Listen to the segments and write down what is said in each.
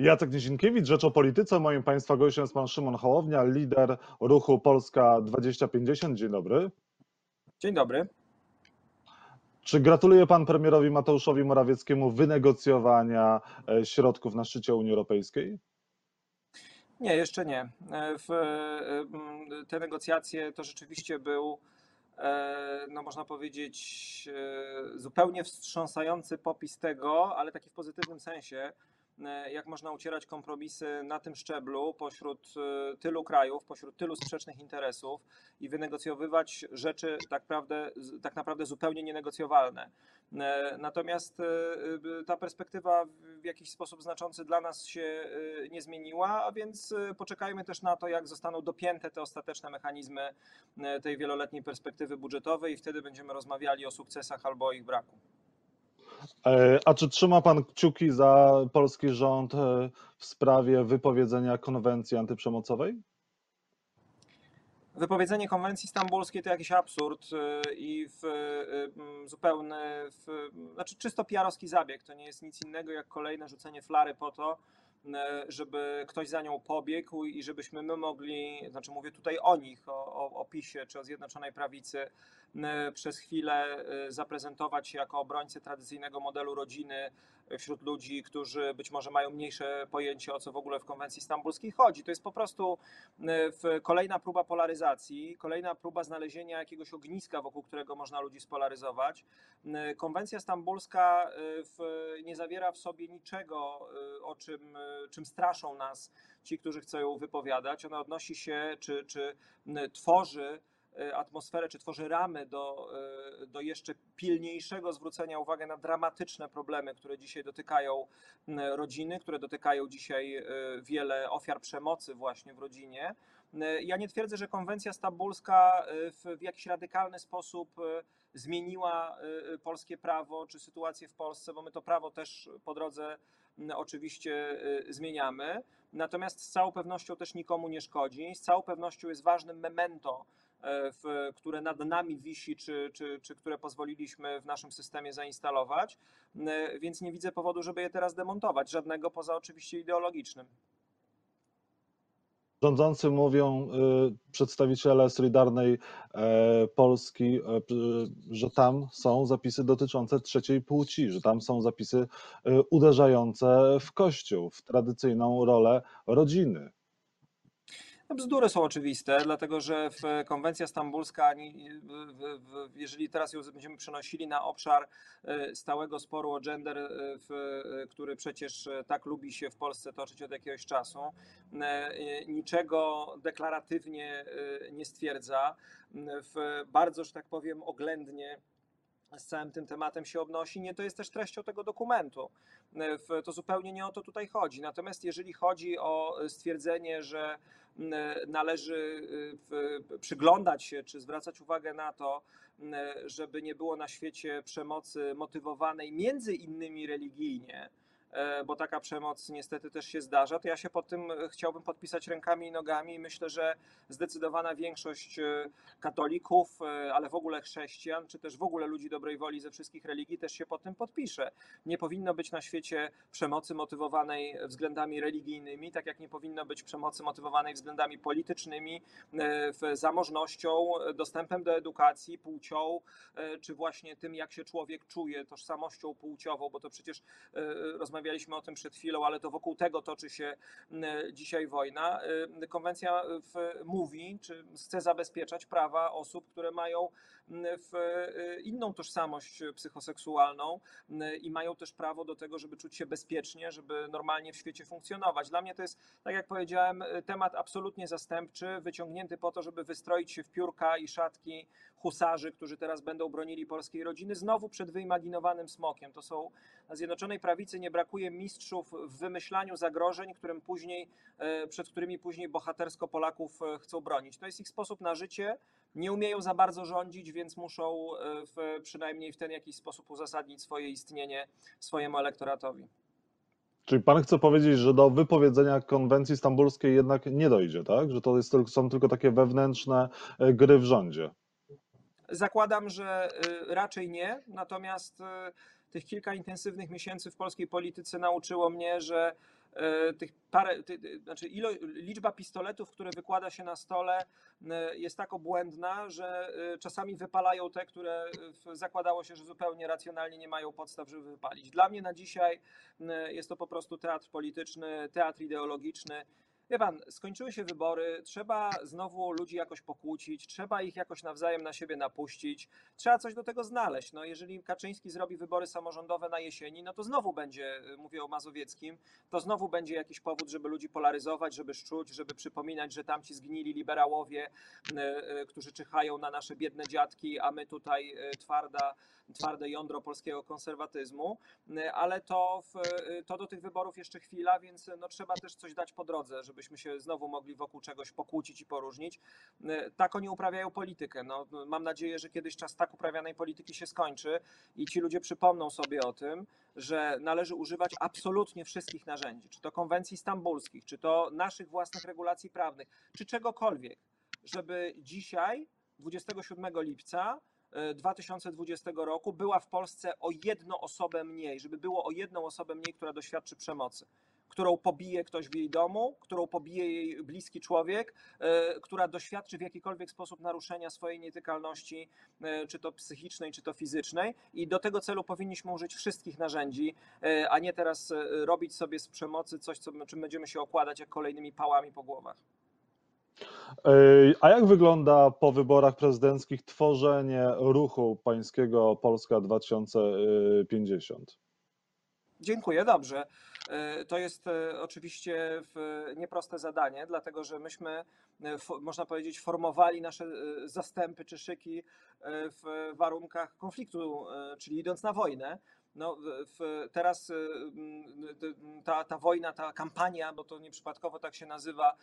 Jacek Nizinkiewicz, Rzecz o Polityce. Moim Państwa gościem jest Pan Szymon Hołownia, lider ruchu Polska 2050. Dzień dobry. Dzień dobry. Czy gratuluje Pan premierowi Mateuszowi Morawieckiemu wynegocjowania e, środków na szczycie Unii Europejskiej? Nie, jeszcze nie. E, W, e, te negocjacje to rzeczywiście był, no można powiedzieć, zupełnie wstrząsający popis tego, ale taki w pozytywnym sensie, jak można ucierać kompromisy na tym szczeblu pośród e, tylu krajów, pośród tylu sprzecznych interesów i wynegocjowywać rzeczy tak naprawdę, tak naprawdę zupełnie nienegocjowalne. E, Natomiast e, e, ta perspektywa w jakiś sposób znaczący dla nas się e, nie zmieniła, a więc e, poczekajmy też na to, jak zostaną dopięte te ostateczne mechanizmy e, tej wieloletniej perspektywy budżetowej i wtedy będziemy rozmawiali o sukcesach albo o ich braku. E, A czy trzyma Pan kciuki za polski rząd e, w sprawie wypowiedzenia konwencji antyprzemocowej? Wypowiedzenie konwencji stambulskiej to jakiś absurd y, i w, zupełny, w, znaczy czysto PR-owski zabieg. To nie jest nic innego jak kolejne rzucenie flary po to, żeby ktoś za nią pobiegł i żebyśmy my mogli, znaczy mówię tutaj o nich, o, o, o PiSie czy o Zjednoczonej Prawicy, y, przez chwilę y, zaprezentować się jako obrońcy tradycyjnego modelu rodziny wśród ludzi, którzy być może mają mniejsze pojęcie o co w ogóle w konwencji stambulskiej chodzi. To jest po prostu kolejna próba polaryzacji, kolejna próba znalezienia jakiegoś ogniska, wokół którego można ludzi spolaryzować. Konwencja stambulska nie zawiera w sobie niczego, o czym, czym straszą nas ci, którzy chcą ją wypowiadać. Ona odnosi się, czy, czy tworzy y, atmosferę, czy tworzy ramy do, y, do jeszcze pilniejszego zwrócenia uwagi na dramatyczne problemy, które dzisiaj dotykają rodziny, które dotykają dzisiaj y, wiele ofiar przemocy właśnie w rodzinie. Y, Ja nie twierdzę, że konwencja stambulska y, w, jakiś radykalny sposób y, zmieniła polskie prawo czy sytuację w Polsce, bo my to prawo też po drodze oczywiście zmieniamy. Natomiast z całą pewnością też nikomu nie szkodzi. Z całą pewnością jest ważnym memento, e, w, które nad nami wisi, czy, czy, czy które pozwoliliśmy w naszym systemie zainstalować. E, Więc nie widzę powodu, żeby je teraz demontować. Żadnego poza oczywiście ideologicznym. Rządzący mówią, y, przedstawiciele Solidarnej e, Polski, e, że tam są zapisy dotyczące trzeciej płci, że tam są zapisy y, uderzające w Kościół, w tradycyjną rolę rodziny. No, Bzdury są oczywiste, dlatego że w konwencja stambulska, jeżeli teraz ją będziemy przenosili na obszar e, stałego sporu o gender, e, e, który przecież e, tak lubi się w Polsce toczyć od jakiegoś czasu, e, e, niczego deklaratywnie e, nie stwierdza. W bardzo, że tak powiem, oględnie z całym tym tematem się obnosi. Nie to jest też treścią tego dokumentu. E, To zupełnie nie o to tutaj chodzi. Natomiast jeżeli chodzi o stwierdzenie, że należy w- przyglądać się czy zwracać uwagę na to, m, żeby nie było na świecie przemocy motywowanej między innymi religijnie, e, bo taka przemoc niestety też się zdarza, to ja się pod tym e, chciałbym podpisać rękami i nogami i myślę, że zdecydowana większość e, katolików, e, ale w ogóle chrześcijan, czy też w ogóle ludzi dobrej woli ze wszystkich religii też się pod tym podpisze. Nie powinno być na świecie przemocy motywowanej względami religijnymi, tak jak nie powinno być przemocy motywowanej względami politycznymi, e, zamożnością, e, dostępem do edukacji, płcią, e, czy właśnie tym, jak się człowiek czuje, tożsamością płciową, bo to przecież e, rozmawialiśmy o tym przed chwilą, ale to wokół tego toczy się dzisiaj wojna. E, Konwencja w, mówi, czy chce zabezpieczać prawa osób, które mają e, inną tożsamość psychoseksualną i mają też prawo do tego, żeby czuć się bezpiecznie, żeby normalnie w świecie funkcjonować. Dla mnie to jest, tak jak powiedziałem, temat absolutnie zastępczy, wyciągnięty po to, żeby wystroić się w piórka i szatki husarzy, którzy teraz będą bronili polskiej rodziny, znowu przed wyimaginowanym smokiem. To są na Zjednoczonej Prawicy nie brakuje mistrzów w wymyślaniu zagrożeń, którym później, e, przed którymi później bohatersko Polaków e, chcą bronić. To jest ich sposób na życie. Nie umieją za bardzo rządzić, więc muszą e, w, przynajmniej w ten jakiś sposób uzasadnić swoje istnienie swojemu elektoratowi. Czyli pan chce powiedzieć, że do wypowiedzenia konwencji stambulskiej jednak nie dojdzie, tak? Że to jest, są tylko takie wewnętrzne gry w rządzie. Zakładam, że raczej nie, natomiast tych kilka intensywnych miesięcy w polskiej polityce nauczyło mnie, że e, tych parę, ty, znaczy ilo, liczba pistoletów, które wykłada się na stole e, jest tak obłędna, że e, czasami wypalają te, które zakładało się, że zupełnie racjonalnie nie mają podstaw, żeby wypalić. Dla mnie na dzisiaj jest to po prostu teatr polityczny, teatr ideologiczny. Wie pan, skończyły się wybory, trzeba znowu ludzi jakoś pokłócić, trzeba ich jakoś nawzajem na siebie napuścić, trzeba coś do tego znaleźć. No, jeżeli Kaczyński zrobi wybory samorządowe na jesieni, no to znowu będzie, y, mówię o Mazowieckim, to znowu będzie jakiś powód, żeby ludzi polaryzować, żeby szczuć, żeby przypominać, że tamci zgnili liberałowie, y, y, którzy czyhają na nasze biedne dziadki, a my tutaj twarda, twarde jądro polskiego konserwatyzmu, ale to, w, to do tych wyborów jeszcze chwila, więc no, trzeba też coś dać po drodze, żebyśmy się znowu mogli wokół czegoś pokłócić i poróżnić. Y, Tak oni uprawiają politykę. No, mam nadzieję, że kiedyś czas tak uprawianej polityki się skończy i ci ludzie przypomną sobie o tym, że należy używać absolutnie wszystkich narzędzi, czy to konwencji stambulskich, czy to naszych własnych regulacji prawnych, czy czegokolwiek, żeby dzisiaj, 27 lipca, y, 2020 roku była w Polsce o jedną osobę mniej, żeby było o jedną osobę mniej, która doświadczy przemocy, którą pobije ktoś w jej domu, którą pobije jej bliski człowiek, y, która doświadczy w jakikolwiek sposób naruszenia swojej nietykalności, y, czy to psychicznej, czy to fizycznej. I do tego celu powinniśmy użyć wszystkich narzędzi, y, a nie teraz robić sobie z przemocy coś, co, czym będziemy się okładać jak kolejnymi pałami po głowach. A jak wygląda po wyborach prezydenckich tworzenie ruchu pańskiego Polska 2050? Dziękuję, dobrze. E, To jest e, oczywiście nieproste zadanie, dlatego że myśmy, e, można powiedzieć, formowali nasze zastępy czy szyki w warunkach konfliktu, czyli idąc na wojnę. No, w- teraz ta, ta wojna, ta kampania, bo to nieprzypadkowo tak się nazywa,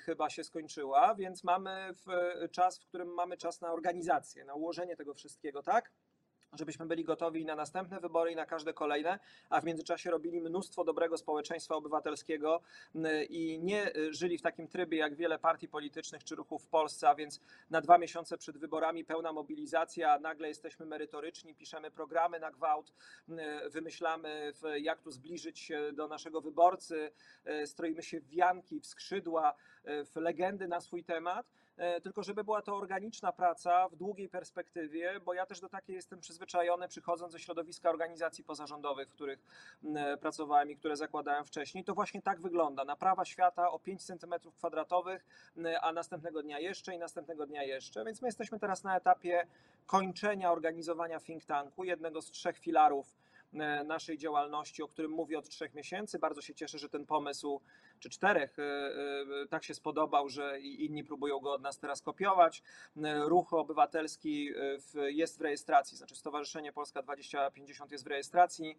chyba się skończyła, więc mamy w, czas, w którym mamy czas na organizację, na ułożenie tego wszystkiego, tak? Żebyśmy byli gotowi na następne wybory i na każde kolejne, a w międzyczasie robili mnóstwo dobrego społeczeństwa obywatelskiego i nie y, żyli w takim trybie jak wiele partii politycznych czy ruchów w Polsce, a więc na dwa miesiące przed wyborami pełna mobilizacja, nagle jesteśmy merytoryczni, piszemy programy na gwałt, m, wymyślamy jak tu zbliżyć się do naszego wyborcy, y, stroimy się w wianki, w skrzydła, w legendy na swój temat. e, tylko żeby była to organiczna praca w długiej perspektywie, bo ja też do takiej jestem przyzwyczajony, przychodząc ze środowiska organizacji pozarządowych, w których e, pracowałem i które zakładałem wcześniej. To właśnie tak wygląda. Naprawa świata o 5 cm kwadratowych, m, a następnego dnia jeszcze i następnego dnia jeszcze. Więc my jesteśmy teraz na etapie kończenia organizowania think tanku, jednego z trzech filarów e, naszej działalności, o którym mówię od trzech miesięcy. Bardzo się cieszę, że ten pomysł, czy czterech, e, e, tak się spodobał, że inni próbują go od nas teraz kopiować. E, Ruch obywatelski jest w rejestracji, znaczy Stowarzyszenie Polska 2050 jest w rejestracji.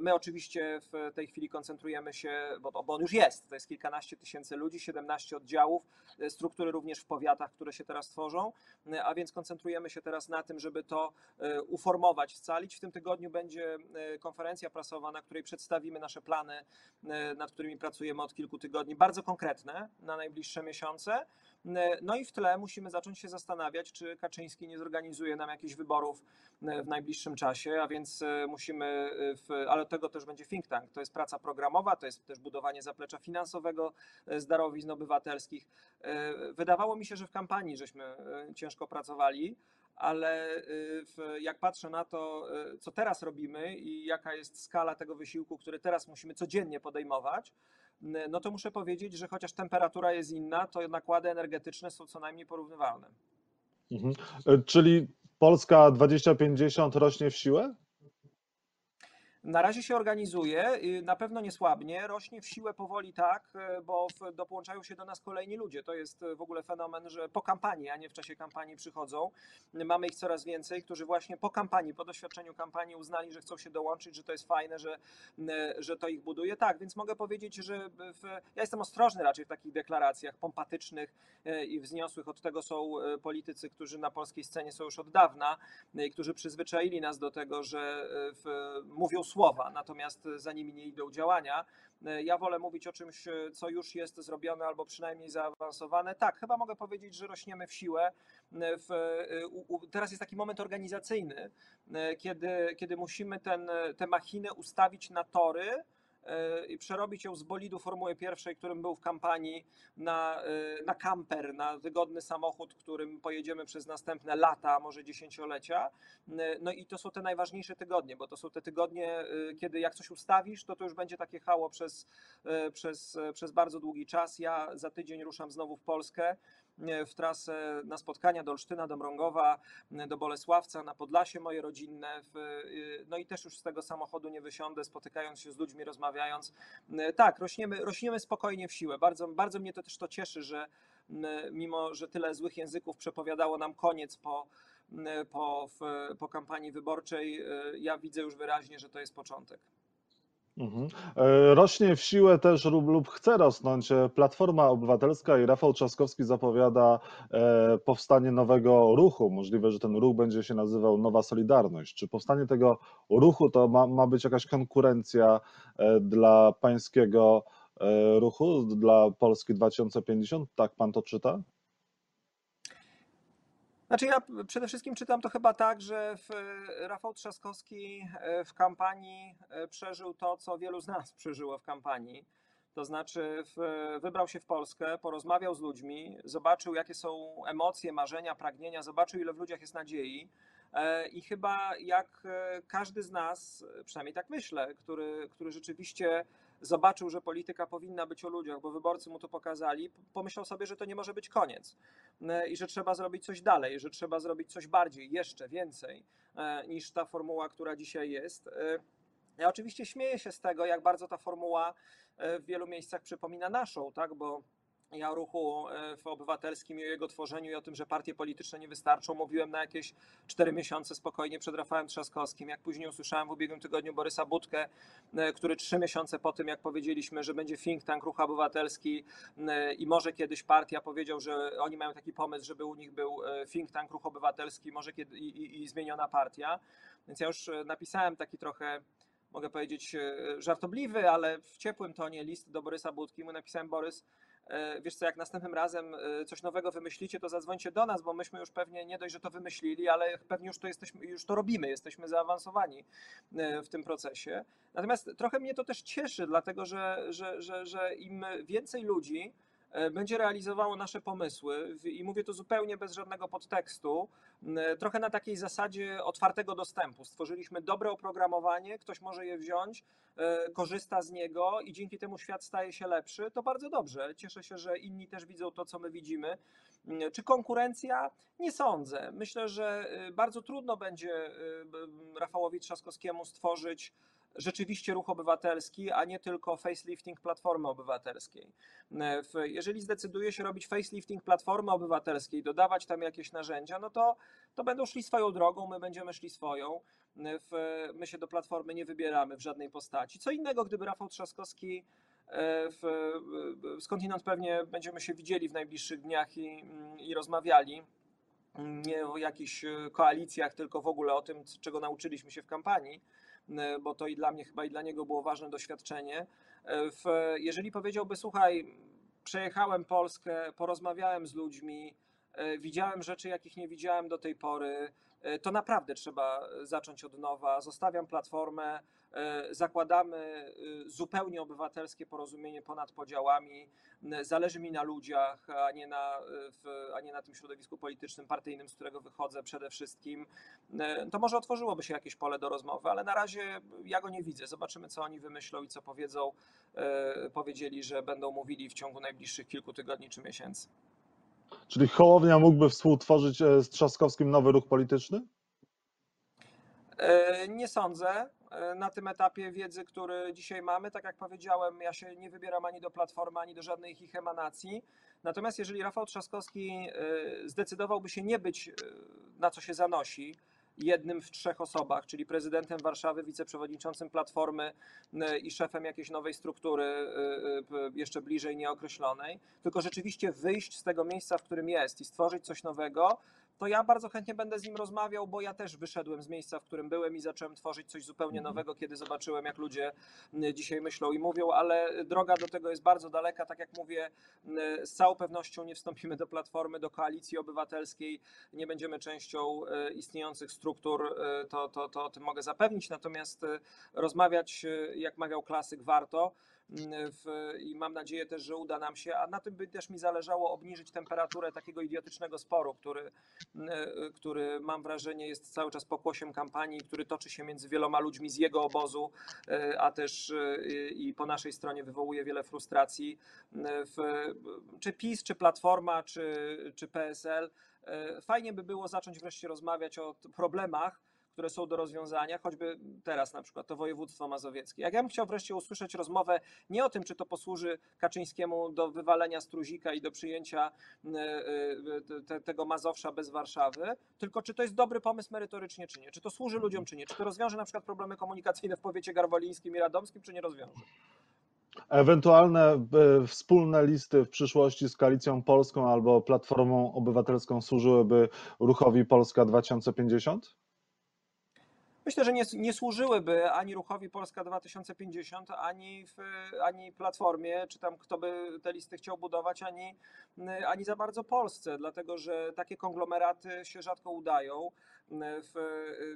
My oczywiście w tej chwili koncentrujemy się, bo, on już jest, to jest kilkanaście tysięcy ludzi, 17 oddziałów, struktury również w powiatach, które się teraz tworzą, a więc koncentrujemy się teraz na tym, żeby to uformować, scalić. W tym tygodniu będzie konferencja prasowa, na której przedstawimy nasze plany, nad którymi pracujemy od kilku tygodni, bardzo konkretne na najbliższe miesiące. No i w tle musimy zacząć się zastanawiać, czy Kaczyński nie zorganizuje nam jakichś wyborów e, w najbliższym czasie, a więc e, musimy, e, w, ale tego też będzie think tank. To jest praca programowa, to jest też budowanie zaplecza finansowego z darowizn obywatelskich. Wydawało mi się, że w kampanii żeśmy ciężko pracowali, ale jak patrzę na to, co teraz robimy i jaka jest skala tego wysiłku, który teraz musimy codziennie podejmować, no to muszę powiedzieć, że chociaż temperatura jest inna, to nakłady energetyczne są co najmniej porównywalne. Mhm. E, Czyli Polska 2050 rośnie w siłę? Na razie się organizuje, y, na pewno nie słabnie, rośnie w siłę powoli tak, y, bo w, dołączają się do nas kolejni ludzie. To jest y, w ogóle fenomen, że po kampanii, a nie w czasie kampanii przychodzą. Mamy ich coraz więcej, którzy właśnie po kampanii, po doświadczeniu kampanii uznali, że chcą się dołączyć, że to jest fajne, że, że to ich buduje. Tak, więc mogę powiedzieć, że w, ja jestem ostrożny raczej w takich deklaracjach pompatycznych y, i wzniosłych. Od tego są politycy, którzy na polskiej scenie są już od dawna i którzy przyzwyczaili nas do tego, że w, mówią słowa, natomiast za nimi nie idą działania. Y, Ja wolę mówić o czymś, y, co już jest zrobione albo przynajmniej zaawansowane. Tak, chyba mogę powiedzieć, że rośniemy w siłę. W, u, teraz jest taki moment organizacyjny, kiedy, kiedy musimy ten, tę machinę ustawić na tory, e, i przerobić ją z bolidu Formuły Pierwszej, którym był w kampanii, na, e, na kamper, na wygodny samochód, którym pojedziemy przez następne lata, może dziesięciolecia. E, No i to są te najważniejsze tygodnie, bo to są te tygodnie, e, kiedy jak coś ustawisz, to to już będzie takie hało przez, e, przez, e, przez bardzo długi czas. Ja za tydzień ruszam znowu w Polskę e, w trasę na spotkania do Olsztyna, do Mrągowa, e, do Bolesławca, na Podlasie moje rodzinne. W, e, no i też już z tego samochodu nie wysiądę, spotykając się z ludźmi, rozmawiając. E, Tak, rośniemy, rośniemy spokojnie w siłę. Bardzo, bardzo mnie to też to cieszy, że mimo, że tyle złych języków przepowiadało nam koniec po, po, po kampanii wyborczej, e, ja widzę już wyraźnie, że to jest początek. Mhm. E, Rośnie w siłę też lub, chce rosnąć e, Platforma Obywatelska i Rafał Trzaskowski zapowiada e, powstanie nowego ruchu. Możliwe, że ten ruch będzie się nazywał Nowa Solidarność. Czy powstanie tego ruchu to ma, ma być jakaś konkurencja dla pańskiego ruchu, dla Polski 2050? Tak pan to czyta? Znaczy ja przede wszystkim czytam to chyba tak, że Rafał Trzaskowski e, w kampanii e, przeżył to, co wielu z nas przeżyło w kampanii. To znaczy wybrał się w Polskę, porozmawiał z ludźmi, zobaczył jakie są emocje, marzenia, pragnienia, zobaczył ile w ludziach jest nadziei. E, I chyba jak każdy z nas, przynajmniej tak myślę, który, który rzeczywiście zobaczył, że polityka powinna być o ludziach, bo wyborcy mu to pokazali, pomyślał sobie, że to nie może być koniec e, i że trzeba zrobić coś dalej, że trzeba zrobić coś bardziej, jeszcze więcej e, niż ta formuła, która dzisiaj jest. E, Ja oczywiście śmieję się z tego, jak bardzo ta formuła w wielu miejscach przypomina naszą, tak, bo ja o ruchu e, w obywatelskim i o jego tworzeniu i o tym, że partie polityczne nie wystarczą, mówiłem na jakieś cztery miesiące spokojnie przed Rafałem Trzaskowskim. Jak później usłyszałem w ubiegłym tygodniu Borysa Budkę, e, który trzy miesiące po tym, jak powiedzieliśmy, że będzie think tank ruch obywatelski e, i może kiedyś partia powiedział, że oni mają taki pomysł, żeby u nich był think tank ruch obywatelski, może kiedy, i, i, i zmieniona partia. Więc ja już napisałem taki trochę mogę powiedzieć, żartobliwy, ale w ciepłym tonie list do Borysa Budki. Mu napisałem, Borys, wiesz co, jak następnym razem e, coś nowego wymyślicie, to zadzwońcie do nas, bo myśmy już pewnie nie dość, że to wymyślili, ale pewnie już to, jesteśmy, już to robimy, jesteśmy zaawansowani e, w tym procesie. Natomiast trochę mnie to też cieszy, dlatego że, że, że, że im więcej ludzi e, będzie realizowało nasze pomysły i mówię to zupełnie bez żadnego podtekstu, m, trochę na takiej zasadzie otwartego dostępu. Stworzyliśmy dobre oprogramowanie, ktoś może je wziąć, e, korzysta z niego i dzięki temu świat staje się lepszy, to bardzo dobrze. Cieszę się, że inni też widzą to, co my widzimy. Czy konkurencja? Nie sądzę. Myślę, że bardzo trudno będzie Rafałowi Trzaskowskiemu stworzyć rzeczywiście ruch obywatelski, a nie tylko facelifting Platformy Obywatelskiej. E, Jeżeli zdecyduje się robić facelifting Platformy Obywatelskiej, dodawać tam jakieś narzędzia, no to, to będą szli swoją drogą, my będziemy szli swoją. E, my się do Platformy nie wybieramy w żadnej postaci. Co innego, gdyby Rafał Trzaskowski e, w, skądinąd pewnie będziemy się widzieli w najbliższych dniach i, mm, i rozmawiali. Mm, Nie o jakichś koalicjach, tylko w ogóle o tym, czego nauczyliśmy się w kampanii, bo to i dla mnie, chyba i dla niego było ważne doświadczenie. E, W, jeżeli powiedziałby, słuchaj, przejechałem Polskę, porozmawiałem z ludźmi, e, widziałem rzeczy, jakich nie widziałem do tej pory, e, to naprawdę trzeba zacząć od nowa. Zostawiam platformę, e, zakładamy e, zupełnie obywatelskie porozumienie ponad podziałami. E, Zależy mi na ludziach, a nie na, e, a nie na tym środowisku politycznym, partyjnym, z którego wychodzę przede wszystkim. E, To może otworzyłoby się jakieś pole do rozmowy, ale na razie ja go nie widzę. Zobaczymy, co oni wymyślą i co powiedzą. E, Powiedzieli, że będą mówili w ciągu najbliższych kilku tygodni czy miesięcy. Czyli Hołownia mógłby współtworzyć e, z Trzaskowskim nowy ruch polityczny? E, Nie sądzę. E, Na tym etapie wiedzy, który dzisiaj mamy, tak jak powiedziałem, ja się nie wybieram ani do Platformy, ani do żadnej ich emanacji. Natomiast jeżeli Rafał Trzaskowski zdecydowałby się nie być, na co się zanosi, jednym w trzech osobach, czyli prezydentem Warszawy, wiceprzewodniczącym Platformy e, i szefem jakiejś nowej struktury, e, p- jeszcze bliżej nieokreślonej, tylko rzeczywiście wyjść z tego miejsca, w którym jest i stworzyć coś nowego, to ja bardzo chętnie będę z nim rozmawiał, bo ja też wyszedłem z miejsca, w którym byłem i zacząłem tworzyć coś zupełnie Mhm. nowego, kiedy zobaczyłem, jak ludzie dzisiaj myślą i mówią, ale droga do tego jest bardzo daleka. Tak jak mówię, z całą pewnością nie wstąpimy do Platformy, do Koalicji Obywatelskiej, nie będziemy częścią e, istniejących struktur, e, to, to, to o tym mogę zapewnić. Natomiast e, rozmawiać, jak mawiał klasyk, warto. Mm, W, I mam nadzieję też, że uda nam się, a na tym by też mi zależało obniżyć temperaturę takiego idiotycznego sporu, który, mm, e, który mam wrażenie jest cały czas pokłosiem kampanii, który toczy się między wieloma ludźmi z jego obozu, e, a też e, i po naszej stronie wywołuje wiele frustracji. Mm, W, czy PiS, czy Platforma, czy, czy PSL. Fajnie by było zacząć wreszcie rozmawiać o problemach, które są do rozwiązania, choćby teraz na przykład to województwo mazowieckie. Jak ja bym chciał wreszcie usłyszeć rozmowę nie o tym, czy to posłuży Kaczyńskiemu do wywalenia Struzika i do przyjęcia e, e, te, tego Mazowsza bez Warszawy, tylko czy to jest dobry pomysł merytorycznie, czy nie. Czy to służy ludziom, czy nie. Czy to rozwiąże na przykład problemy komunikacyjne w powiecie garwolińskim i radomskim, czy nie rozwiąże. Ewentualne e, wspólne listy w przyszłości z Koalicją Polską albo Platformą Obywatelską służyłyby ruchowi Polska 2050? Myślę, że nie, nie służyłyby ani ruchowi Polska 2050, ani, w, ani Platformie, czy tam kto by te listy chciał budować, ani, ani za bardzo Polsce, dlatego że takie konglomeraty się rzadko udają. W,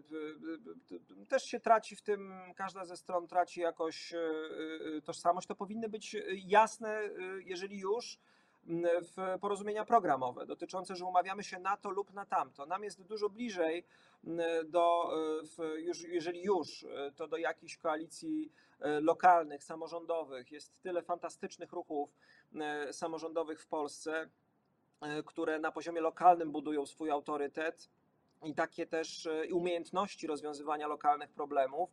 w, też się traci w tym, każda ze stron traci jakoś e, e, tożsamość. To powinny być jasne, e, jeżeli już, w porozumienia programowe dotyczące, że umawiamy się na to lub na tamto. Nam jest dużo bliżej do, w, już, jeżeli już, to do jakichś koalicji lokalnych, samorządowych. Jest tyle fantastycznych ruchów samorządowych w Polsce, które na poziomie lokalnym budują swój autorytet i takie też umiejętności rozwiązywania lokalnych problemów.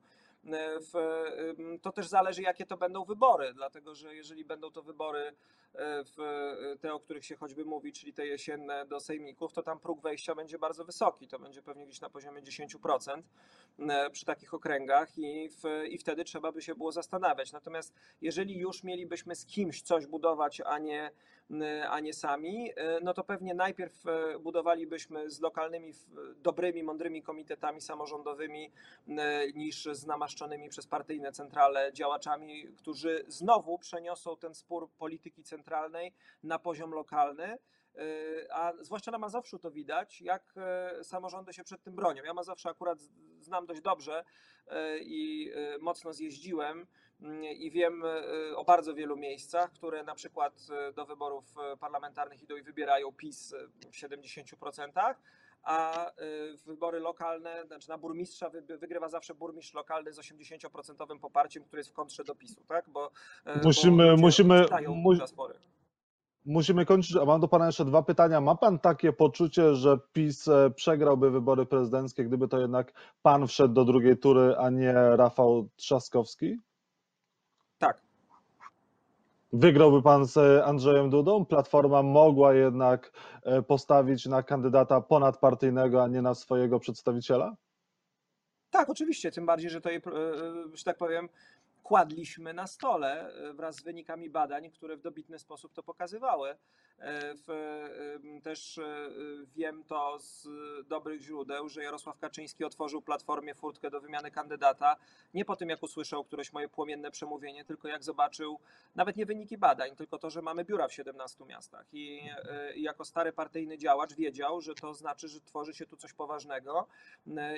W, to też zależy, jakie to będą wybory, dlatego że jeżeli będą to wybory w te, o których się choćby mówi, czyli te jesienne do sejmików, to tam próg wejścia będzie bardzo wysoki. To będzie pewnie gdzieś na poziomie 10% przy takich okręgach i, w, i wtedy trzeba by się było zastanawiać. Natomiast jeżeli już mielibyśmy z kimś coś budować, a nie, a nie sami, no to pewnie najpierw budowalibyśmy z lokalnymi, dobrymi, mądrymi komitetami samorządowymi niż z namaszczonymi przez partyjne centrale działaczami, którzy znowu przeniosą ten spór polityki centralnej na poziom lokalny. A zwłaszcza na Mazowszu to widać, jak samorządy się przed tym bronią. Ja Mazowsze akurat znam dość dobrze i mocno zjeździłem i wiem o bardzo wielu miejscach, które na przykład do wyborów parlamentarnych idą i wybierają PiS w 70%, a wybory lokalne, znaczy na burmistrza wygrywa zawsze burmistrz lokalny z 80% poparciem, który jest w kontrze do PiSu, tak? Bo musimy, bo musimy, mu, musimy kończyć, a mam do Pana jeszcze dwa pytania. Ma Pan takie poczucie, że PiS przegrałby wybory prezydenckie, gdyby to jednak Pan wszedł do drugiej tury, a nie Rafał Trzaskowski? Wygrałby pan z Andrzejem Dudą? Platforma mogła jednak postawić na kandydata ponadpartyjnego, a nie na swojego przedstawiciela? Tak, oczywiście, tym bardziej, że to, że tak powiem, kładliśmy na stole wraz z wynikami badań, które w dobitny sposób to pokazywały. W, też wiem to z dobrych źródeł, że Jarosław Kaczyński otworzył Platformie furtkę do wymiany kandydata nie po tym, jak usłyszał któreś moje płomienne przemówienie, tylko jak zobaczył nawet nie wyniki badań, tylko to, że mamy biura w 17 miastach. I, i jako stary partyjny działacz wiedział, że to znaczy, że tworzy się tu coś poważnego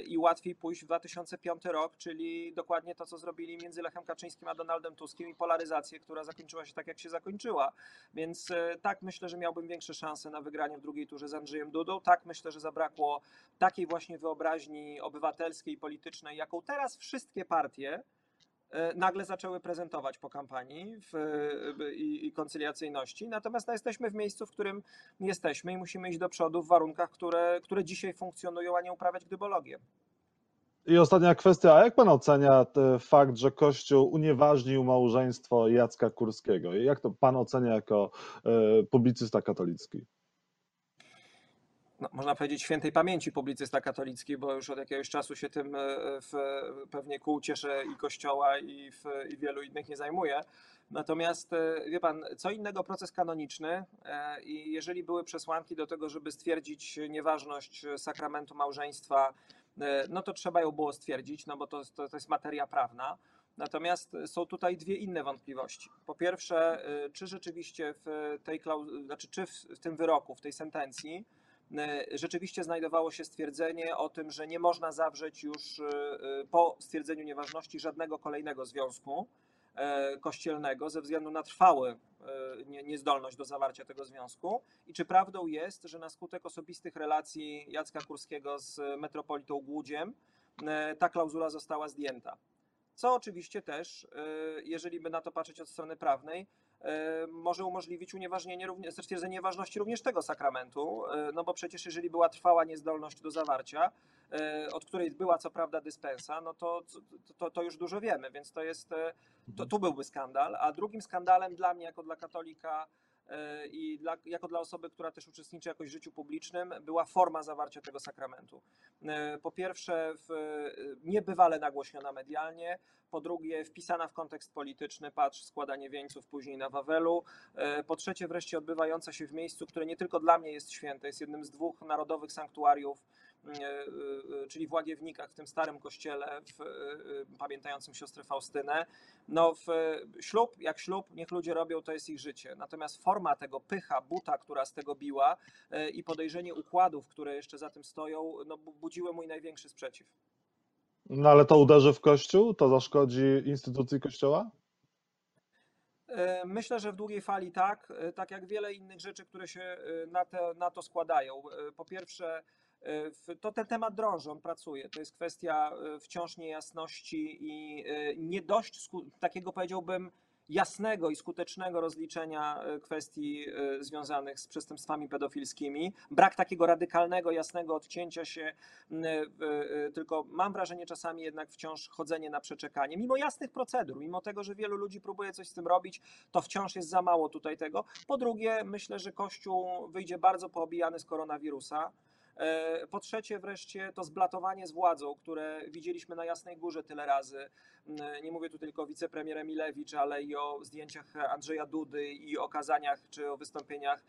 i łatwiej pójść w 2005 rok, czyli dokładnie to, co zrobili między Lechem Kaczyńskim a Donaldem Tuskiem i polaryzację, która zakończyła się tak, jak się zakończyła. Więc tak myślę, że miałbym większe szanse na wygranie w drugiej turze z Andrzejem Dudą. Tak myślę, że zabrakło takiej właśnie wyobraźni obywatelskiej, politycznej, jaką teraz wszystkie partie nagle zaczęły prezentować po kampanii w, i, i koncyliacyjności. Natomiast no, jesteśmy w miejscu, w którym jesteśmy i musimy iść do przodu w warunkach, które, które dzisiaj funkcjonują, a nie uprawiać gdybologię. I ostatnia kwestia, a jak pan ocenia fakt, że Kościół unieważnił małżeństwo Jacka Kurskiego? Jak to pan ocenia jako publicysta katolicki? no, można powiedzieć, świętej pamięci publicysta katolicki, bo już od jakiegoś czasu się tym e, w, pewnie kół cieszę i kościoła i, w, i wielu innych nie zajmuje. Natomiast e, wie pan, co innego proces kanoniczny e, i jeżeli były przesłanki do tego, żeby stwierdzić nieważność sakramentu małżeństwa, no to trzeba ją było stwierdzić, no bo to, to, to jest materia prawna. Natomiast są tutaj dwie inne wątpliwości. Po pierwsze, czy rzeczywiście w tej klauz- znaczy czy w tym wyroku, w tej sentencji, E, rzeczywiście znajdowało się stwierdzenie o tym, że nie można zawrzeć już e, e, po stwierdzeniu nieważności żadnego kolejnego związku kościelnego ze względu na trwałą niezdolność do zawarcia tego związku i czy prawdą jest, że na skutek osobistych relacji Jacka Kurskiego z metropolitą Głudziem ta klauzula została zdjęta. Co oczywiście też, jeżeli by na to patrzeć od strony prawnej, E, może umożliwić unieważnienie, stwierdzenie ważności również tego sakramentu, e, no bo przecież jeżeli była trwała niezdolność do zawarcia, e, od której była co prawda dyspensa, no to, to, to już dużo wiemy, więc to jest, to, tu byłby skandal, a drugim skandalem dla mnie jako dla katolika E, i dla, jako dla osoby, która też uczestniczy jakoś w życiu publicznym, była forma zawarcia tego sakramentu. E, po pierwsze, w, niebywale nagłośniona medialnie, po drugie, wpisana w kontekst polityczny, patrz, składanie wieńców później na Wawelu, e, po trzecie, wreszcie odbywająca się w miejscu, które nie tylko dla mnie jest święte, jest jednym z dwóch narodowych sanktuariów E, e, czyli w Łagiewnikach, w tym starym kościele, w, e, pamiętającym siostrę Faustynę. No, w ślub, jak ślub, niech ludzie robią, to jest ich życie. Natomiast forma tego pycha, buta, która z tego biła i podejrzenie układów, które jeszcze za tym stoją, no, budziły mój największy sprzeciw. No ale to uderzy w Kościół? To zaszkodzi instytucji Kościoła? Myślę, że w długiej fali tak, tak jak wiele innych rzeczy, które się na, te, na to składają. Po pierwsze, to ten temat drąży, on pracuje. To jest kwestia e, wciąż niejasności i e, nie dość takiego powiedziałbym jasnego i skutecznego rozliczenia e, kwestii związanych z przestępstwami pedofilskimi. Brak takiego radykalnego, jasnego odcięcia się, tylko mam wrażenie czasami jednak wciąż chodzenie na przeczekanie. Mimo jasnych procedur, mimo tego, że wielu ludzi próbuje coś z tym robić, to wciąż jest za mało tutaj tego. Po drugie, myślę, że Kościół wyjdzie bardzo poobijany z koronawirusa. E, po trzecie wreszcie to zblatowanie z władzą, które widzieliśmy na Jasnej Górze tyle razy. Nie mówię tu tylko o wicepremier Emilewicz, ale i o zdjęciach Andrzeja Dudy i o kazaniach czy o wystąpieniach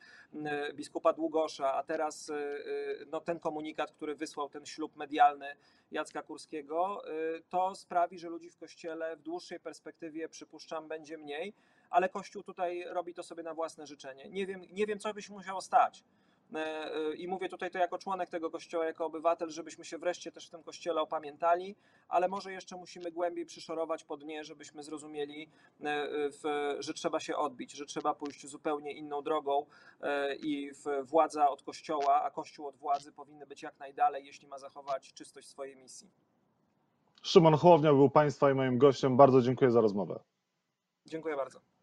biskupa Długosza, a teraz e, e, no, ten komunikat, który wysłał ten ślub medialny Jacka Kurskiego, to sprawi, że ludzi w kościele w dłuższej perspektywie, przypuszczam, będzie mniej, ale Kościół tutaj robi to sobie na własne życzenie. Nie wiem, nie wiem co by się musiało stać E, e, I mówię tutaj to jako członek tego kościoła, jako obywatel, żebyśmy się wreszcie też w tym kościele opamiętali, ale może jeszcze musimy głębiej przyszorować po dnie, żebyśmy zrozumieli, e, że trzeba się odbić, że trzeba pójść zupełnie inną drogą i władza od kościoła, a kościół od władzy powinny być jak najdalej, jeśli ma zachować czystość swojej misji. Szymon Hołownia był Państwa i moim gościem. Bardzo dziękuję za rozmowę. Dziękuję bardzo.